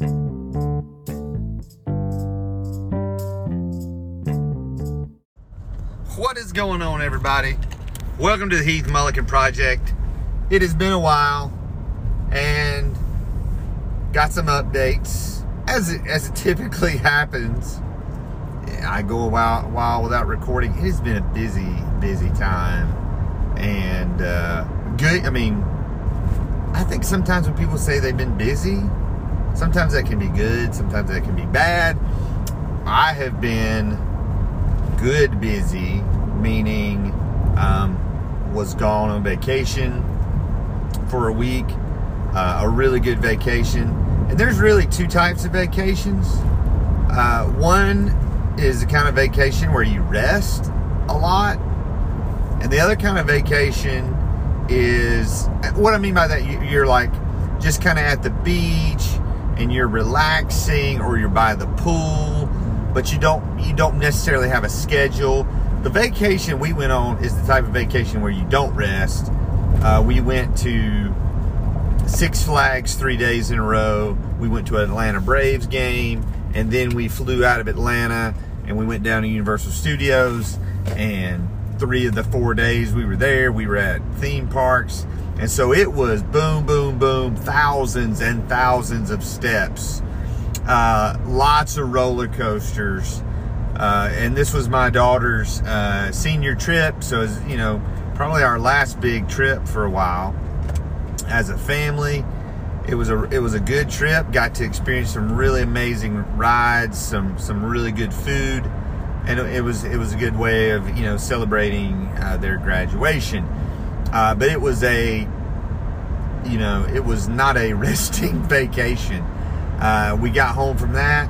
What is going on, everybody? Welcome to the Heath Mullican Project. It has been a while, and got some updates as it, as it typically happens. I go a while, while without recording. It has been a busy, busy time, and uh, good. I mean, I think sometimes when people say they've been busy, sometimes that can be good, sometimes that can be bad. I have been good busy, meaning um, was gone on vacation for a week, uh, a really good vacation. And there's really two types of vacations. Uh, one is the kind of vacation where you rest a lot, and the other kind of vacation is what I mean by that. You're like just kind of at the beach and you're relaxing, or you're by the pool, but you don't you don't necessarily have a schedule. The vacation we went on is the type of vacation where you don't rest. Uh, we went to Six Flags three days in a row. We went to an Atlanta Braves game, and then we flew out of Atlanta and we went down to Universal Studios. And three of the four days we were there, we were at theme parks. And so it was boom, boom, boom, thousands and thousands of steps, uh, lots of roller coasters. Uh, and this was my daughter's uh, senior trip, so it's you know probably our last big trip for a while as a family. It was a it was a good trip. Got to experience some really amazing rides, some some really good food, and it was it was a good way of you know celebrating uh, their graduation. Uh, but it was a you know it was not a resting vacation. Uh, we got home from that.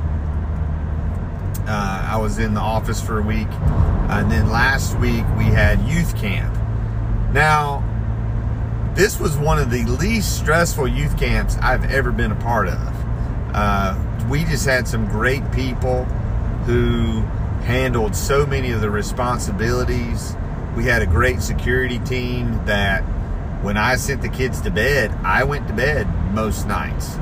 Uh, I was in the office for a week, and then last week we had youth camp. Now this was one of the least stressful youth camps I've ever been a part of. Uh, we just had some great people who handled so many of the responsibilities. We had a great security team that when I sent the kids to bed, I went to bed most nights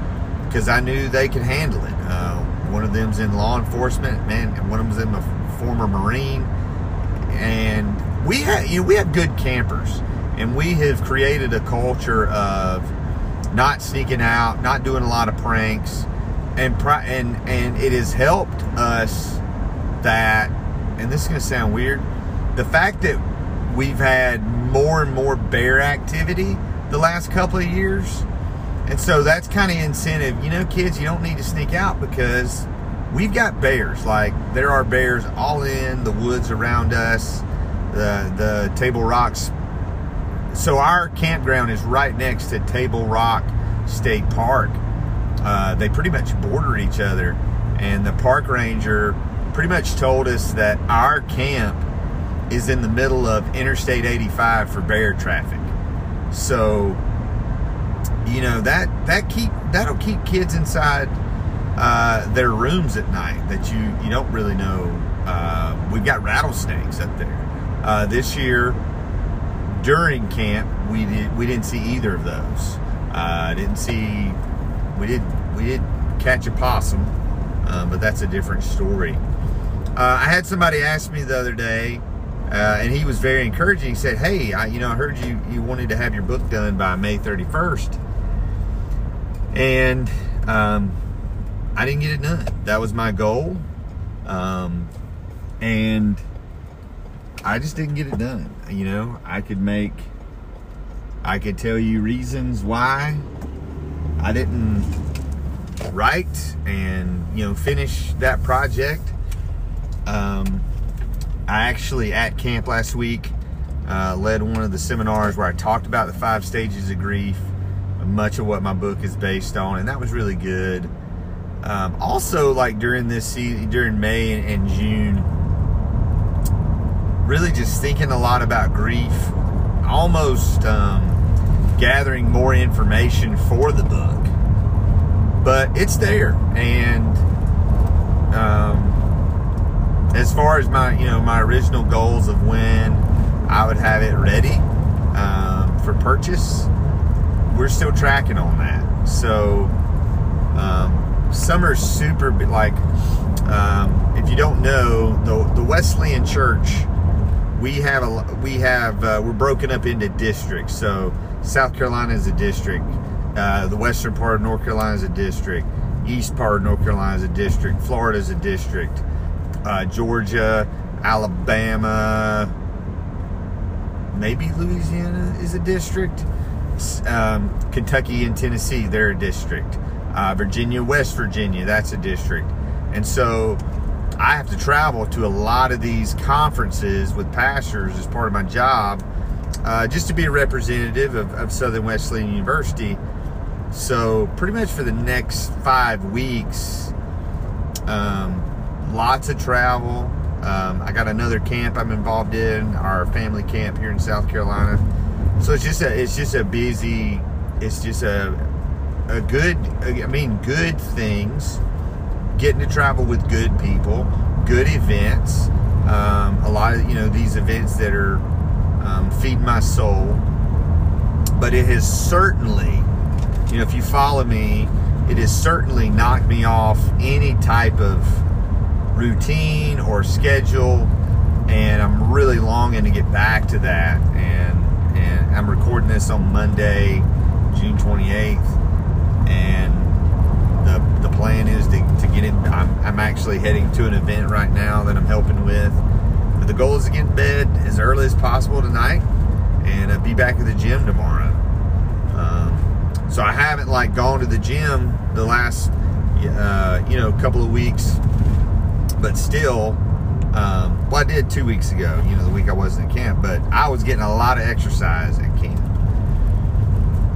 because I knew they could handle it. Uh, one of them's in law enforcement, man, and one of them's in a former Marine. And we had, you know, we had good campers and we have created a culture of not sneaking out, not doing a lot of pranks, and and and it has helped us that. And this is going to sound weird. The fact that we've had more and more bear activity the last couple of years, and so that's kind of incentive. You know, kids, you don't need to sneak out because we've got bears. Like there are bears all in the woods around us. The the Table Rocks so our campground is right next to Table Rock State Park. Uh, they pretty much border each other, and the park ranger pretty much told us that our camp is in the middle of Interstate 85 for bear traffic. So, you know that that keep that'll keep kids inside uh, their rooms at night. That you you don't really know. Uh, we've got rattlesnakes up there. Uh, this year, during camp, we did we didn't see either of those. Uh, didn't see we did we did catch a possum, uh, but that's a different story. Uh, I had somebody ask me the other day, uh, and he was very encouraging. He said, "Hey, I, you know, I heard you you wanted to have your book done by May 31st, and um, I didn't get it done. That was my goal, um, and." I just didn't get it done. You know, I could make, I could tell you reasons why I didn't write and, you know, finish that project. Um, I actually, at camp last week, uh, led one of the seminars where I talked about the five stages of grief, much of what my book is based on, and that was really good. Um, also, like during this season, during May and, June, really just thinking a lot about grief, almost um, gathering more information for the book. But it's there, and um, far as my you know my original goals of when I would have it ready um, for purchase, we're still tracking on that. So um, summer's super like. Um, if you don't know, the the Wesleyan Church, we have a we have uh, we're broken up into districts. So South Carolina is a district. Uh, the western part of North Carolina is a district. East part of North Carolina is a district. Florida is a district. Uh, Georgia, Alabama, maybe Louisiana is a district. Um, Kentucky and Tennessee, they're a district. Uh, Virginia, West Virginia, that's a district. And so I have to travel to a lot of these conferences with pastors as part of my job, uh, just to be a representative of, of Southern Wesleyan University. So pretty much for the next five weeks, lots of travel. Um, I got another camp I'm involved in, our family camp here in South Carolina. So it's just a, it's just a busy, it's just a, a good, I mean, good things. Getting to travel with good people, good events. Um, a lot of you know these events that are um, feed my soul. But it has certainly, you know, if you follow me, it has certainly knocked me off any type of routine or schedule, and I'm really longing to get back to that. And and I'm recording this on Monday, June 28th, and the the plan is to, to get in. I'm, I'm actually heading to an event right now that I'm helping with. But the goal is to get in bed as early as possible tonight and uh, be back at the gym tomorrow. Um, so I haven't like gone to the gym the last uh, you know couple of weeks but still, um, well, I did two weeks ago, you know, the week I wasn't in camp, but I was getting a lot of exercise at camp.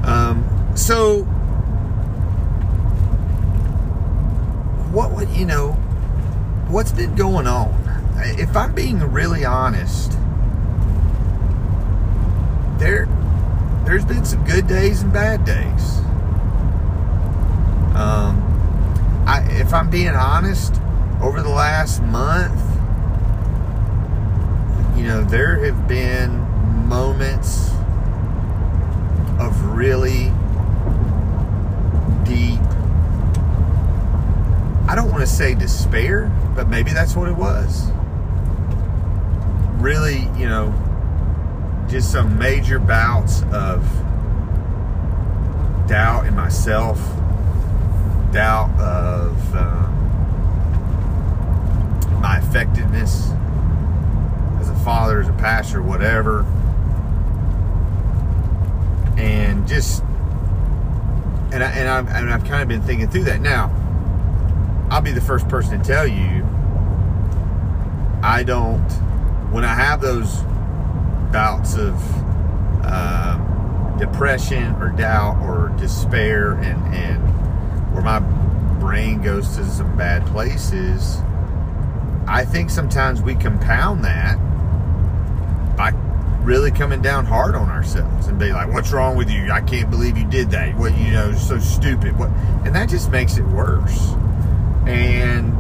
Um, so, what would, you know, what's been going on? If I'm being really honest, there, there's been some good days and bad days. Um, I, if I'm being honest, over the last month, you know, there have been moments of really deep, I don't want to say despair, but maybe that's what it was. Really, you know, just some major bouts of doubt in myself, doubt of. Um, my effectiveness as a father, as a pastor, whatever. And just, and, I, and, I've, and I've kind of been thinking through that. Now, I'll be the first person to tell you, I don't, when I have those bouts of uh, depression or doubt or despair and, and where my brain goes to some bad places, I think sometimes we compound that by really coming down hard on ourselves and be like, "What's wrong with you? I can't believe you did that. What you know, so stupid." What, and that just makes it worse. And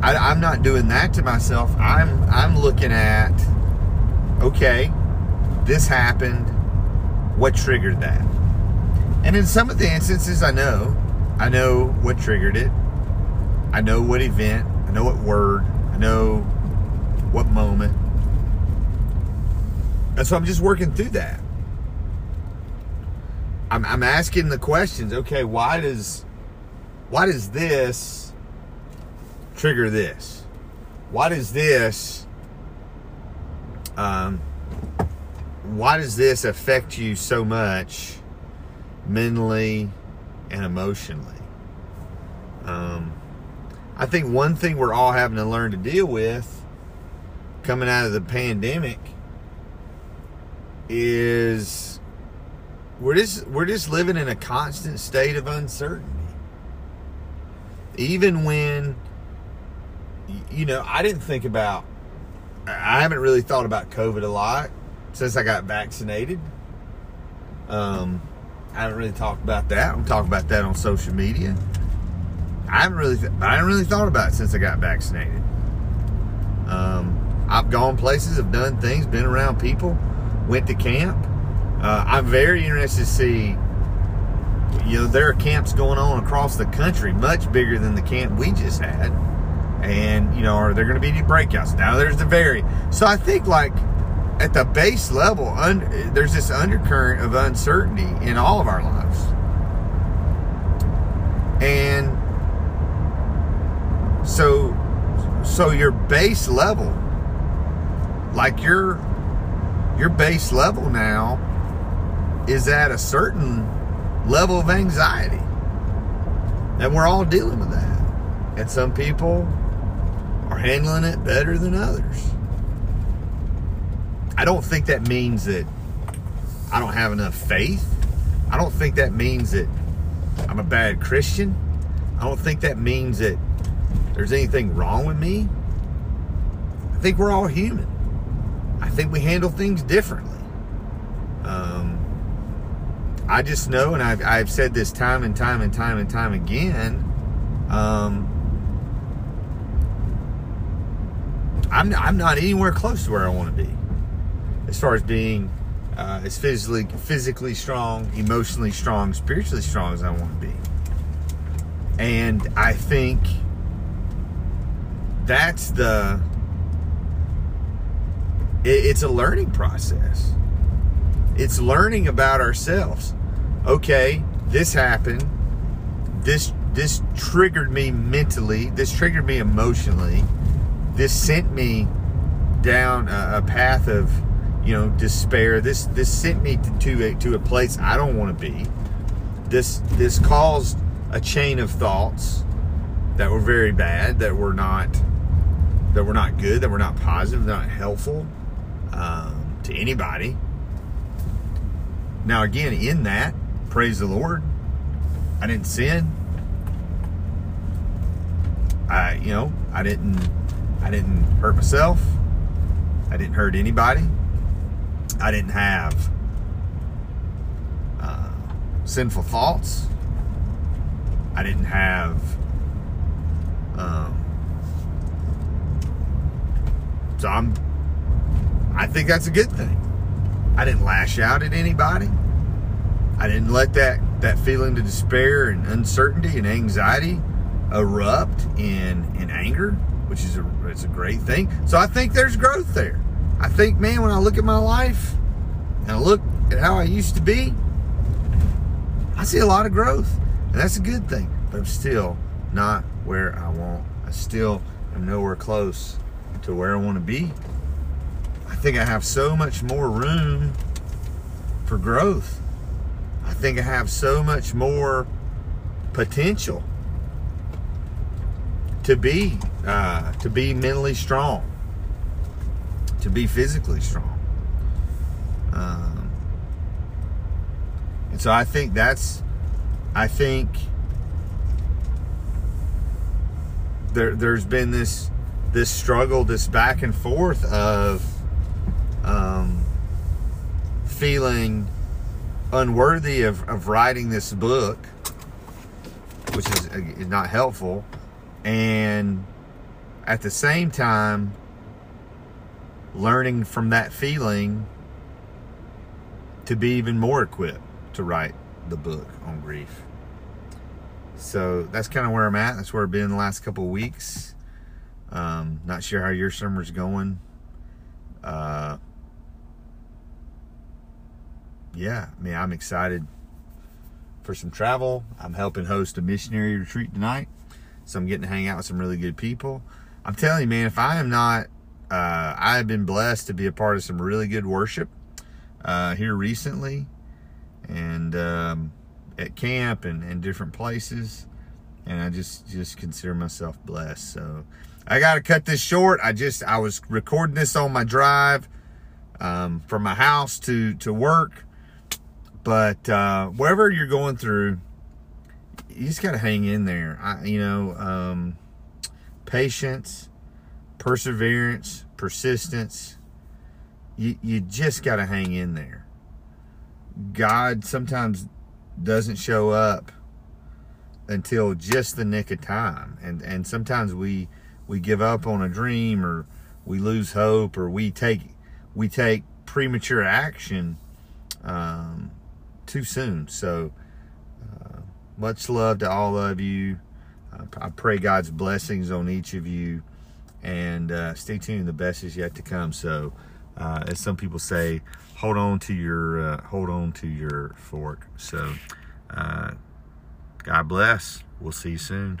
I, I'm not doing that to myself. I'm I'm looking at, okay, this happened. What triggered that? And in some of the instances, I know, I know what triggered it. I know what event, know what word, I know what moment. And so I'm just working through that. I'm, I'm asking the questions, okay, why does why does this trigger this? Why does this um, why does this affect you so much mentally and emotionally? Um, I think one thing we're all having to learn to deal with coming out of the pandemic is we're just we're just living in a constant state of uncertainty. Even when you know, I didn't think about I haven't really thought about COVID a lot since I got vaccinated. Um, I haven't really talked about that. I'm talking about that on social media. I haven't really, th- I haven't really thought about it since I got vaccinated. Um, I've gone places, I've done things, been around people, went to camp. Uh, I'm very interested to see you know, there are camps going on across the country, much bigger than the camp we just had. And, you know, are there going to be any breakouts? Now there's the very. So I think, like, at the base level, un, there's this undercurrent of uncertainty in all of our lives. And so, so your base level, like your, your base level now is at a certain level of anxiety. And we're all dealing with that. And some people are handling it better than others. I don't think that means that I don't have enough faith. I don't think that means that I'm a bad Christian. I don't think that means that there's anything wrong with me. I think we're all human. I think we handle things differently. Um, I just know, and I've, I've said this time and time and time and time again. Um, I'm, I'm not anywhere close to where I want to be as far as being uh, as physically physically strong, emotionally strong, spiritually strong as I want to be. And I think that's the it, it's a learning process. It's learning about ourselves okay, this happened. This this triggered me mentally. This triggered me emotionally. This sent me down a, a path of, you know, despair. This this sent me to, to a, to a place I don't want to be. This this caused a chain of thoughts that were very bad, that were not that were not good, that were not positive, not helpful um, to anybody. Now, again, in that, praise the Lord. I didn't sin. I, you know, I didn't, I didn't hurt myself. I didn't hurt anybody. I didn't have uh, sinful thoughts. I didn't have um, so I'm I think that's a good thing. I didn't lash out at anybody. I didn't let that that feeling of despair and uncertainty and anxiety erupt in in anger, which is a it's a great thing. So I think there's growth there. I think, man, when I look at my life and I look at how I used to be, I see a lot of growth, and that's a good thing. But I'm still not where I want. I still am nowhere close to where I want to be. I think I have so much more room for growth. I think I have so much more potential to be uh, to be mentally strong, to be physically strong. Um, and so I think that's I think there there's been this this struggle, this back and forth of um, feeling unworthy of, of writing this book, which is, is not helpful, and at the same time, learning from that feeling to be even more equipped to write the book on grief. So that's kind of where I'm at. That's where I've been the last couple of weeks. Um, not sure how your summer's going. Uh, yeah, I mean, I'm excited for some travel. I'm helping host a missionary retreat tonight. So I'm getting to hang out with some really good people. I'm telling you, man, if I am not, uh, I have been blessed to be a part of some really good worship uh, here recently and um, at camp and, and different places. And I just, just consider myself blessed. So I got to cut this short. I just, I was recording this on my drive um, from my house to, to work but uh, wherever you're going through, you just got to hang in there. I, you know, um, patience, perseverance, persistence. You, you just got to hang in there. God sometimes doesn't show up until just the nick of time. And, and sometimes we, we give up on a dream or we lose hope or we take, we take premature action um, too soon. So uh, much love to all of you. I pray God's blessings on each of you, and uh, stay tuned. The best is yet to come. So, uh, as some people say, hold on to your uh, hold on to your fork. So, uh, God bless. We'll see you soon.